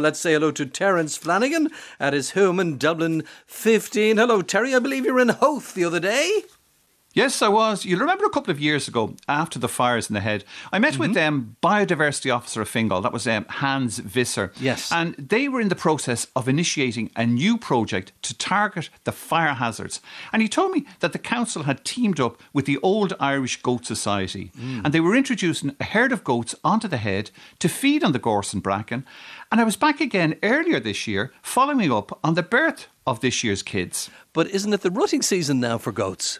Let's say hello to Terence Flanagan at his home in Dublin 15. Hello, Terry. I believe you were in Howth the other day. Yes, I was. You'll remember a couple of years ago, after the fires in the head, I met mm-hmm. with um, biodiversity officer of Fingal. That was um, Hans Visser. Yes, and they were in the process of initiating a new project to target the fire hazards. And he told me that the council had teamed up with the Old Irish Goat Society, mm. and they were introducing a herd of goats onto the head to feed on the gorse and bracken. And I was back again earlier this year, following up on the birth of this year's kids. But isn't it the rutting season now for goats?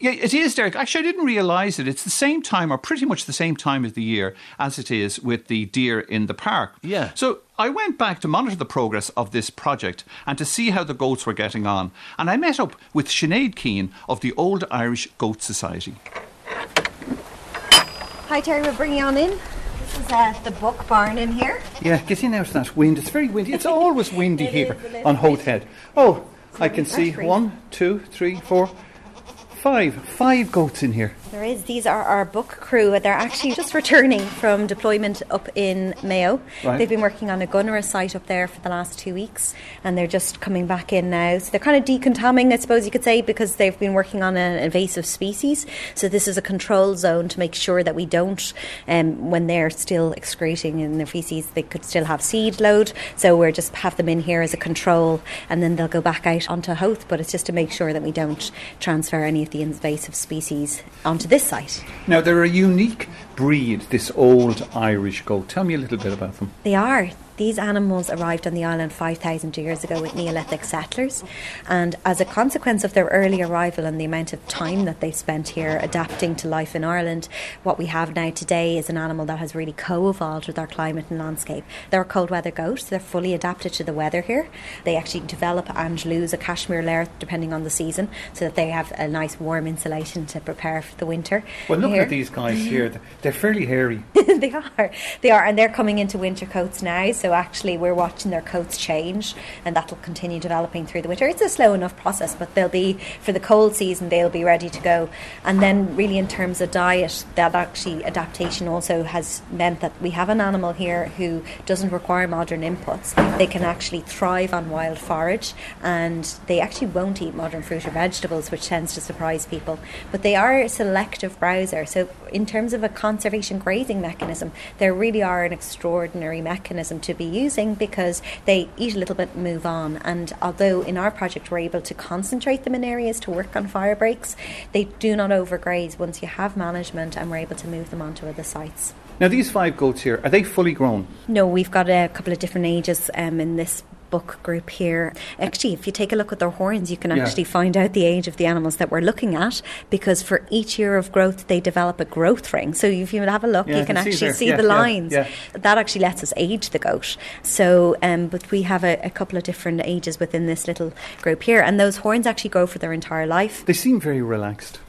Yeah, it is, Derek. Actually, I didn't realise it. It's the same time, or pretty much the same time of the year as it is with the deer in the park. Yeah. So I went back to monitor the progress of this project and to see how the goats were getting on. And I met up with Sinead Keane of the Old Irish Goat Society. Hi, Terry. We're bringing on in. This is uh, the buck barn in here. Yeah, get in out of that wind. It's very windy. It's always windy here on Howth Head. Oh, I can see one, two, three, four, Five. Five goats in here. There is. These are our buck crew. They're actually just returning from deployment up in Mayo. Right. They've been working on a Gunnera site up there for the last two weeks, and they're just coming back in now. So they're kind of decontaminating, I suppose you could say, because they've been working on an invasive species. So this is a control zone to make sure that we don't, um, when they're still excreting in their feces, they could still have seed load. So we're just have them in here as a control, and then they'll go back out onto Howth. But it's just to make sure that we don't transfer any of the invasive species onto onto this site. Now, they're a unique breed, this old Irish goat. Tell me a little bit about them. They are. These animals arrived on the island 5,000 years ago with Neolithic settlers, and as a consequence of their early arrival and the amount of time that they spent here adapting to life in Ireland, what we have now today is an animal that has really co evolved with our climate and landscape. They're a cold weather goat, they're fully adapted to the weather here. They actually develop and lose a cashmere layer depending on the season so that they have a nice warm insulation to prepare for the winter. Well, look at these guys here, they're fairly hairy. they are, they are, and they're coming into winter coats now, so actually, we're watching their coats change, and that'll continue developing through the winter. It's a slow enough process, but they'll be for the cold season. They'll be ready to go. And then, really, in terms of diet, that actually adaptation also has meant that we have an animal here who doesn't require modern inputs. They can actually thrive on wild forage, and they actually won't eat modern fruit or vegetables, which tends to surprise people. But they are a selective browser. So, in terms of a conservation grazing mechanism, they really are an extraordinary mechanism to be using because they eat a little bit and move on. And although in our project we're able to concentrate them in areas to work on fire breaks, they do not overgraze once you have management and we're able to move them onto other sites. Now, these five goats here, are they fully grown? No, we've got a couple of different ages um, in this buck group here. Actually, if you take a look at their horns, you can yeah. actually find out the age of the animals that we're looking at because for each year of growth, they develop a growth ring. So if you have a look, yeah, you can, can actually see, see the lines. That actually lets us age the goat. So, um, but we have a, a couple of different ages within this little group here, and those horns actually grow for their entire life. They seem very relaxed.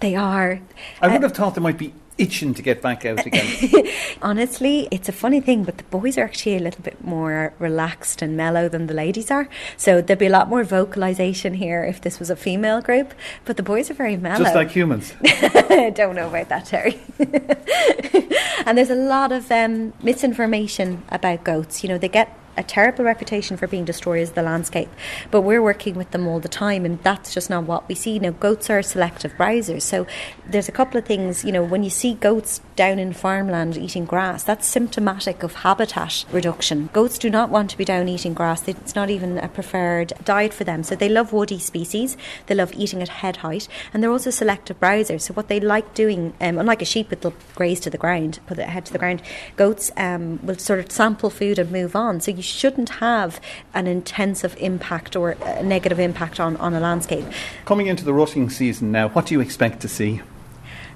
They are. I would uh, have thought they might be itching to get back out again? Honestly, it's a funny thing, but the boys are actually a little bit more relaxed and mellow than the ladies are. So there'd be a lot more vocalization here if this was a female group, but the boys are very mellow. Just like humans. I don't know about that, Terry. and there's a lot of um, misinformation about goats. You know, they get a terrible reputation for being destroyers of the landscape, but we're working with them all the time, and that's just not what we see. Now, goats are selective browsers, so there's a couple of things. You know, when you see goats down in farmland eating grass, that's symptomatic of habitat reduction. Goats do not want to be down eating grass; it's not even a preferred diet for them. So they love woody species, they love eating at head height, and they're also selective browsers. So what they like doing, um, unlike a sheep, it'll graze to the ground, put their head to the ground. Goats um, will sort of sample food and move on. So you shouldn't have an intensive impact or a negative impact on, on a landscape. Coming into the rutting season now, what do you expect to see?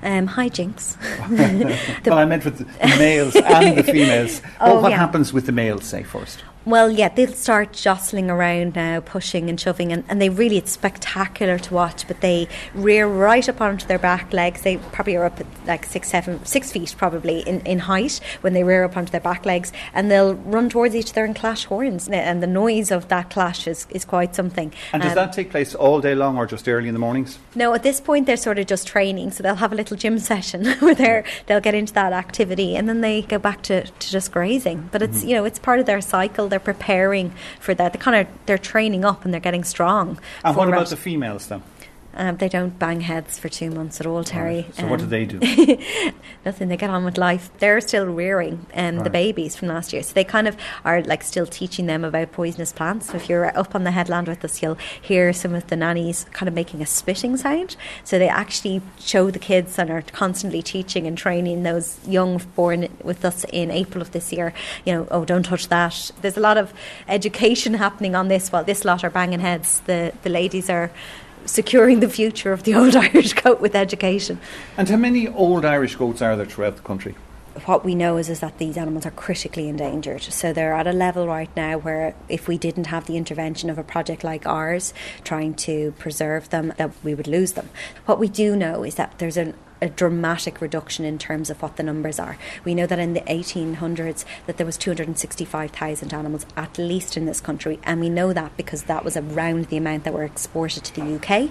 Um, jinx. well, I meant with the males and the females. oh, what yeah. happens with the males, say, first? Well, yeah, they'll start jostling around now, pushing and shoving, and, and they really, it's spectacular to watch. But they rear right up onto their back legs. They probably are up at like six, seven, six feet probably in, in height when they rear up onto their back legs, and they'll run towards each other and clash horns. And the noise of that clash is, is quite something. And does um, that take place all day long or just early in the mornings? No, at this point they're sort of just training, so they'll have a little gym session where they they'll get into that activity, and then they go back to, to just grazing. But it's mm-hmm. you know it's part of their cycle. They're preparing for that. They kind of they're training up and they're getting strong. And what about the females then? Um, they don't bang heads for two months at all, Terry. Right. So um, what do they do? nothing. They get on with life. They're still rearing um, right. the babies from last year, so they kind of are like still teaching them about poisonous plants. So if you're up on the headland with us, you'll hear some of the nannies kind of making a spitting sound. So they actually show the kids and are constantly teaching and training those young born with us in April of this year. You know, oh, don't touch that. There's a lot of education happening on this. While this lot are banging heads, the the ladies are securing the future of the old Irish goat with education. And how many old Irish goats are there throughout the country? What we know is, is that these animals are critically endangered. So they're at a level right now where if we didn't have the intervention of a project like ours trying to preserve them, that we would lose them. What we do know is that there's an a dramatic reduction in terms of what the numbers are. We know that in the 1800s that there was 265,000 animals at least in this country, and we know that because that was around the amount that were exported to the UK.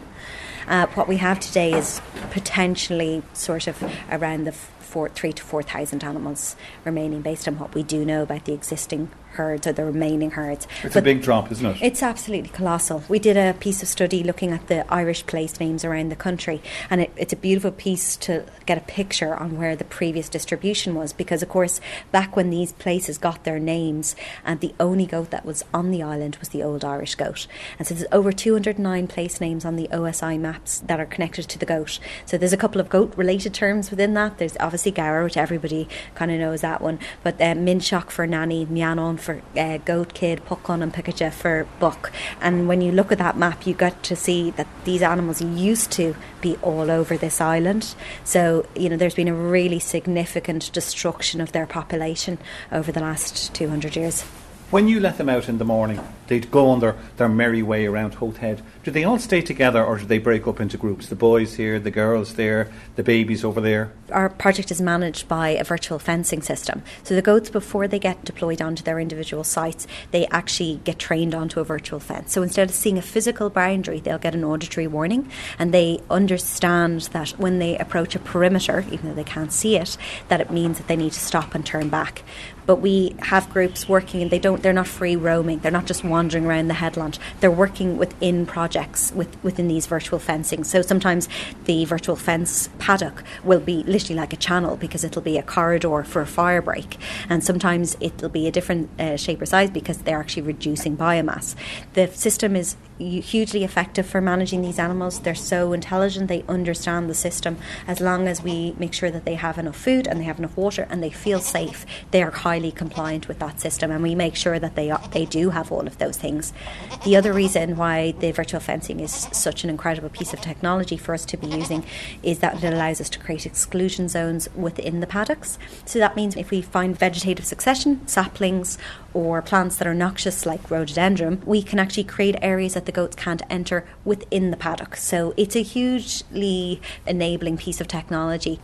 Uh, what we have today is potentially sort of around the four, three to four thousand animals remaining, based on what we do know about the existing herds or the remaining herds. It's but a big drop, isn't it? It's absolutely colossal. We did a piece of study looking at the Irish place names around the country, and it, it's a beautiful piece to get a picture on where the previous distribution was. Because, of course, back when these places got their names, and the only goat that was on the island was the old Irish goat. And so there's over 209 place names on the OSI maps that are connected to the goat. So there's a couple of goat related terms within that. There's obviously Gabhar, which everybody kind of knows that one, but Minseach for nanny, Mionnán for uh, goat kid, Pocán and Pikacha for buck. And when you look at that map, you get to see that these animals used to be all over this island. So, you know, there's been a really significant destruction of their population over the last 200 years. When you let them out in the morning, they'd go on their, their merry way around Howth Head. Do they all stay together or do they break up into groups? The boys here, the girls there, the babies over there? Our project is managed by a virtual fencing system. So the goats, before they get deployed onto their individual sites, they actually get trained onto a virtual fence. So instead of seeing a physical boundary, they'll get an auditory warning and they understand that when they approach a perimeter, even though they can't see it, that it means that they need to stop and turn back but we have groups working and they don't they're not free roaming they're not just wandering around the headland they're working within projects with, within these virtual fencing so sometimes the virtual fence paddock will be literally like a channel because it'll be a corridor for a fire break and sometimes it'll be a different uh, shape or size because they're actually reducing biomass the system is hugely effective for managing these animals. They're so intelligent, they understand the system. As long as we make sure that they have enough food and they have enough water and they feel safe, they are highly compliant with that system, and we make sure that they they do have all of those things. The other reason why the virtual fencing is such an incredible piece of technology for us to be using is that it allows us to create exclusion zones within the paddocks. So that means if we find vegetative succession, saplings, or plants that are noxious like rhododendron, we can actually create areas that the goats can't enter within the paddock. So it's a hugely enabling piece of technology.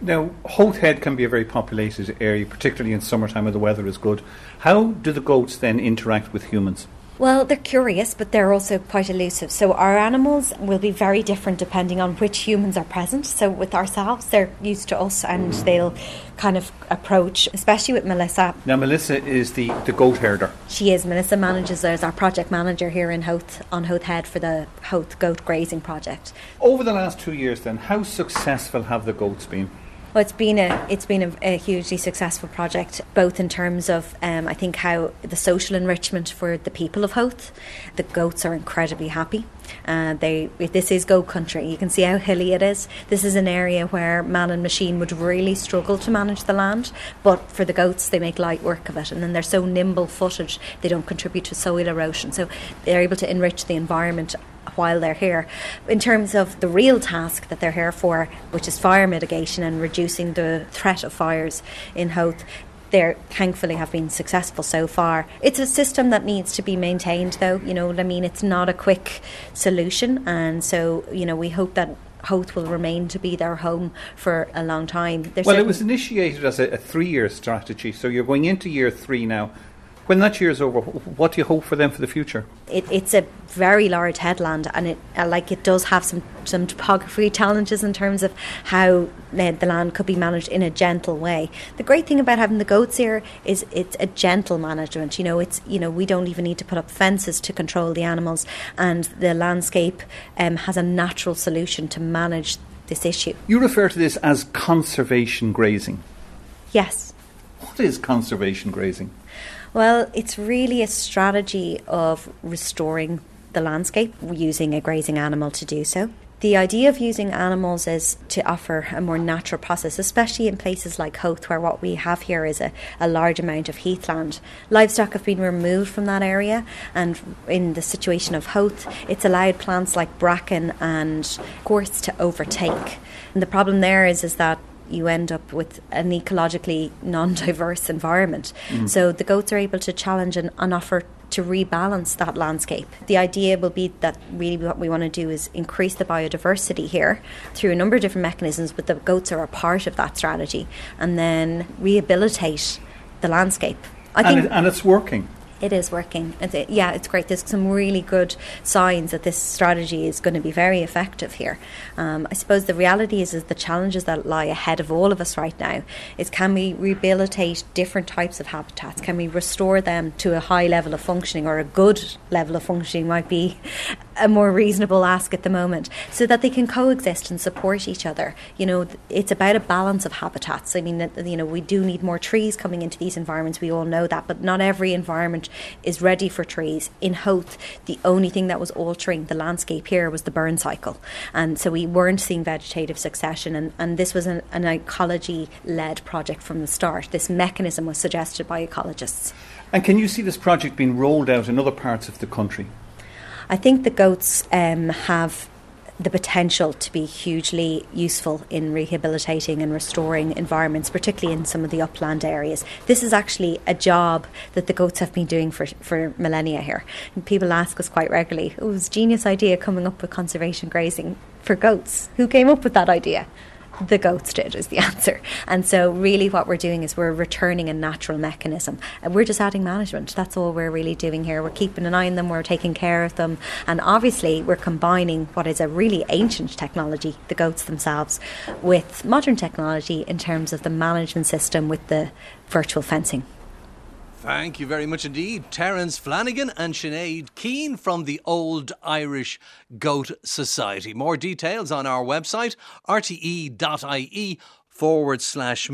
Now, Howth Head can be a very populated area, particularly in summertime when the weather is good. How do the goats then interact with humans? Well, they're curious, but they're also quite elusive. So our animals will be very different depending on which humans are present. So with ourselves, they're used to us and they'll kind of approach, especially with Melissa. Now, Melissa is the, the goat herder. She is. Melissa manages as our project manager here in Howth, on Howth Head for the Howth Goat Grazing Project. Over the last two years, then, how successful have the goats been? Well, it's been a it's been a, a hugely successful project, both in terms of um, I think how the social enrichment for the people of Howth. The goats are incredibly happy. Uh, they this is goat country. You can see how hilly it is. This is an area where man and machine would really struggle to manage the land, but for the goats, they make light work of it. And then they're so nimble-footed, they don't contribute to soil erosion. So they're able to enrich the environment while they're here. In terms of the real task that they're here for, which is fire mitigation and reducing the threat of fires in Howth, they thankfully have been successful so far. It's a system that needs to be maintained, though. You know what I mean? It's not a quick solution, and so you know we hope that Howth will remain to be their home for a long time. There's well, it was initiated as a, a three-year strategy, so you're going into year three now. When that year is over, what do you hope for them for the future? It, it's a very large headland, and it uh, like it does have some some topography challenges in terms of how uh, the land could be managed in a gentle way. The great thing about having the goats here is it's a gentle management. You know, it's you know we don't even need to put up fences to control the animals, and the landscape um, has a natural solution to manage this issue. You refer to this as conservation grazing. Yes. What is conservation grazing? Well, it's really a strategy of restoring the landscape using a grazing animal to do so. The idea of using animals is to offer a more natural process, especially in places like Howth, where what we have here is a, a large amount of heathland. Livestock have been removed from that area, and in the situation of Howth, it's allowed plants like bracken and gorse to overtake. And the problem there is, is that you end up with an ecologically non diverse environment. Mm. So the goats are able to challenge and, and offer to rebalance that landscape. The idea will be that really what we want to do is increase the biodiversity here through a number of different mechanisms, but the goats are a part of that strategy, and then rehabilitate the landscape. I and think it, and it's working it is working. It's, yeah, it's great. There's some really good signs that this strategy is going to be very effective here. Um, I suppose the reality is, is the challenges that lie ahead of all of us right now is can we rehabilitate different types of habitats? Can we restore them to a high level of functioning or a good level of functioning might be a more reasonable ask at the moment so that they can coexist and support each other. You know, it's about a balance of habitats. I mean, you know, we do need more trees coming into these environments. We all know that, but not every environment is ready for trees. In Howth, the only thing that was altering the landscape here was the burn cycle. And so we weren't seeing vegetative succession. And, and this was an, an ecology led project from the start. This mechanism was suggested by ecologists. And can you see this project being rolled out in other parts of the country? I think the goats um, have the potential to be hugely useful in rehabilitating and restoring environments, particularly in some of the upland areas. This is actually a job that the goats have been doing for, for millennia here. And people ask us quite regularly, oh, it was a genius idea coming up with conservation grazing for goats. Who came up with that idea? The goats did is the answer. And so, really, what we're doing is we're returning a natural mechanism. And we're just adding management. That's all we're really doing here. We're keeping an eye on them, we're taking care of them. And obviously, we're combining what is a really ancient technology, the goats themselves, with modern technology in terms of the management system with the virtual fencing. Thank you very much indeed. Terence Flanagan and Sinead Keane from the Old Irish Goat Society. More details on our website, rte.ie forward slash